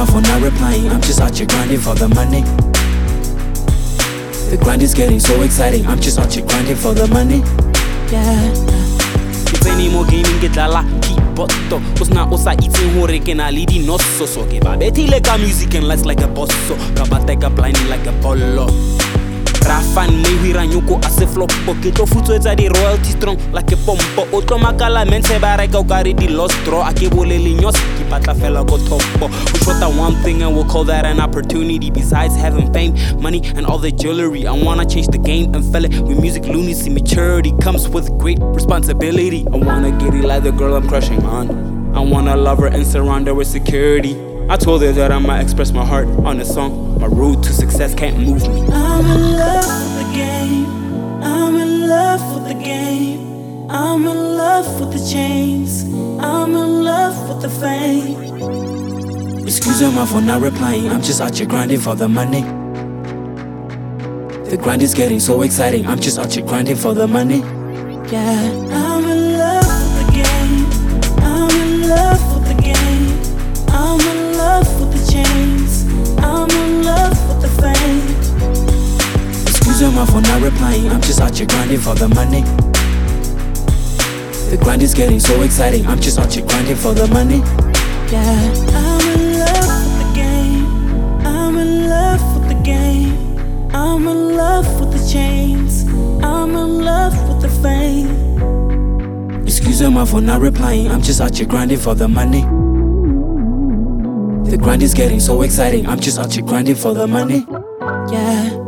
Me for not replying, I'm just out here grinding for the money. The grind is getting so exciting, I'm just out here grinding for the money. Yeah. ke tsene mo gaming ke dlala keyboto o sena o sa itseng gore ke na le dinoso so ke ba bethile ka music and lights like a bosso ka bateka blinding like a bollo rafan mme ho ira nyoko a se flopo ke tlo futswetsa di-royalty strong like a pompo. O tlo makala mentshe ba reka o kare di-lost draw. A ke bolele nyos ke batla fela ko topo. Go shota one thing and we'll call that an opportunity. Besides having fame money and all the jewelry i wanna change the game and fell it. With music lunacy maturity comes with great responsibility. I wanna get it like the girl i'm crushing on. I wanna love her and surround her with security I told her that I might express my heart on a song. My road to success can't move me. I'm in love with the game. I'm in love with the game. I'm in love with the chains. I'm in love with the fame. Excuse me for not replying. I'm just out here grinding for the money. The grind is getting so exciting. I'm just out here grinding for the money. Yeah. I'm in love Excuse me for not replying. I'm just out here grinding for the money. The grind is getting so exciting. I'm just out here grinding for the money. Yeah. I'm in love with the game. I'm in love with the game. I'm in love with the chains. I'm in love with the fame. Excuse me for not replying. I'm just out here grinding for the money. The grind is getting so exciting. I'm just out here grinding for the money. Yeah.